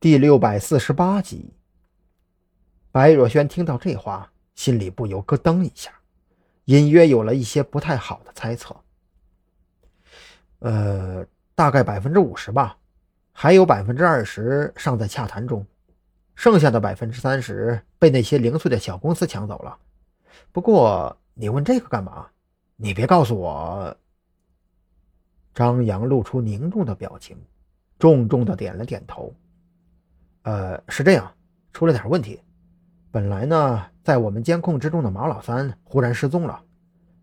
第六百四十八集，白若萱听到这话，心里不由咯噔一下，隐约有了一些不太好的猜测。呃，大概百分之五十吧，还有百分之二十尚在洽谈中，剩下的百分之三十被那些零碎的小公司抢走了。不过你问这个干嘛？你别告诉我。张扬露出凝重的表情，重重的点了点头。呃，是这样，出了点问题。本来呢，在我们监控之中的马老三忽然失踪了。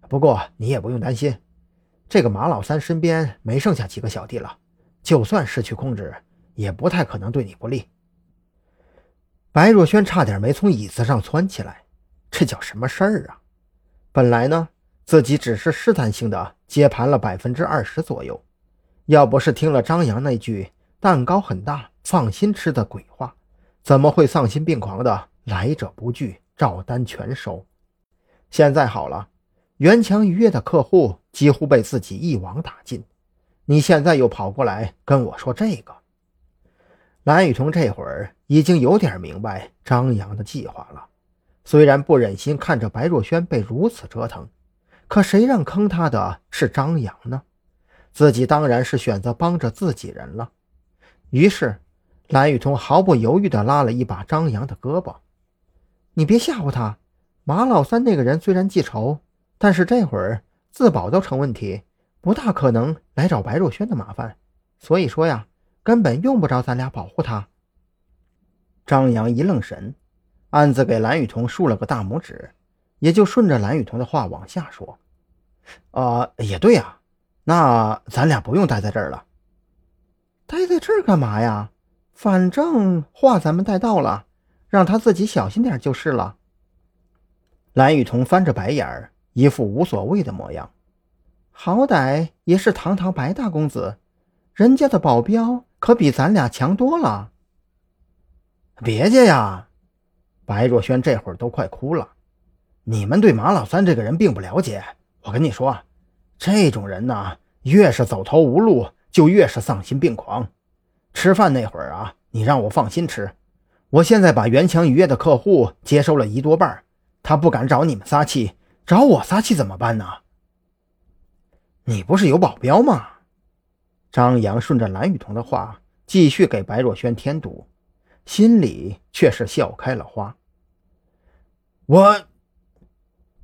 不过你也不用担心，这个马老三身边没剩下几个小弟了，就算失去控制，也不太可能对你不利。白若萱差点没从椅子上窜起来，这叫什么事儿啊？本来呢，自己只是试探性的接盘了百分之二十左右，要不是听了张扬那句“蛋糕很大”。放心吃的鬼话，怎么会丧心病狂的来者不拒，照单全收？现在好了，元强渔业的客户几乎被自己一网打尽，你现在又跑过来跟我说这个？蓝雨桐这会儿已经有点明白张扬的计划了，虽然不忍心看着白若萱被如此折腾，可谁让坑他的是张扬呢？自己当然是选择帮着自己人了。于是。蓝雨桐毫不犹豫地拉了一把张扬的胳膊：“你别吓唬他，马老三那个人虽然记仇，但是这会儿自保都成问题，不大可能来找白若萱的麻烦。所以说呀，根本用不着咱俩保护他。”张扬一愣神，暗自给蓝雨桐竖了个大拇指，也就顺着蓝雨桐的话往下说：“啊，也对呀，那咱俩不用待在这儿了。待在这儿干嘛呀？”反正话咱们带到了，让他自己小心点就是了。蓝雨桐翻着白眼儿，一副无所谓的模样。好歹也是堂堂白大公子，人家的保镖可比咱俩强多了。别介呀！白若萱这会儿都快哭了。你们对马老三这个人并不了解。我跟你说，这种人呢，越是走投无路，就越是丧心病狂。吃饭那会儿啊，你让我放心吃。我现在把元强渔业的客户接收了一多半，他不敢找你们撒气，找我撒气怎么办呢？你不是有保镖吗？张扬顺着蓝雨桐的话继续给白若萱添堵，心里却是笑开了花。我，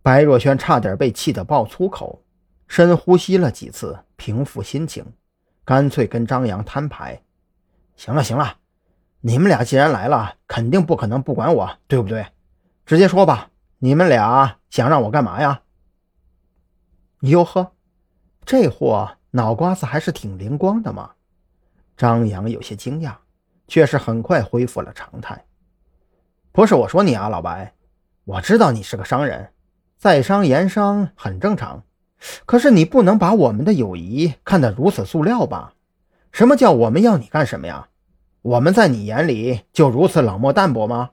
白若萱差点被气得爆粗口，深呼吸了几次，平复心情，干脆跟张扬摊牌。行了行了，你们俩既然来了，肯定不可能不管我，对不对？直接说吧，你们俩想让我干嘛呀？哟呵，这货脑瓜子还是挺灵光的嘛！张扬有些惊讶，却是很快恢复了常态。不是我说你啊，老白，我知道你是个商人，在商言商很正常，可是你不能把我们的友谊看得如此塑料吧？什么叫我们要你干什么呀？我们在你眼里就如此冷漠淡薄吗？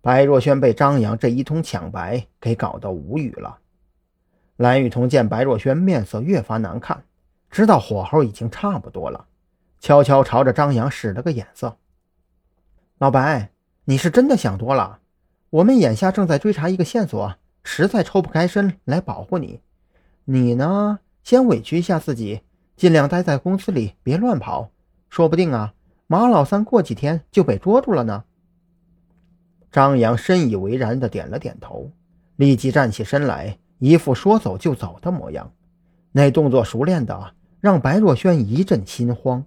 白若萱被张扬这一通抢白给搞得无语了。蓝雨桐见白若萱面色越发难看，知道火候已经差不多了，悄悄朝着张扬使了个眼色：“老白，你是真的想多了。我们眼下正在追查一个线索，实在抽不开身来保护你。你呢，先委屈一下自己，尽量待在公司里，别乱跑，说不定啊。”马老三过几天就被捉住了呢。张扬深以为然的点了点头，立即站起身来，一副说走就走的模样。那动作熟练的让白若萱一阵心慌。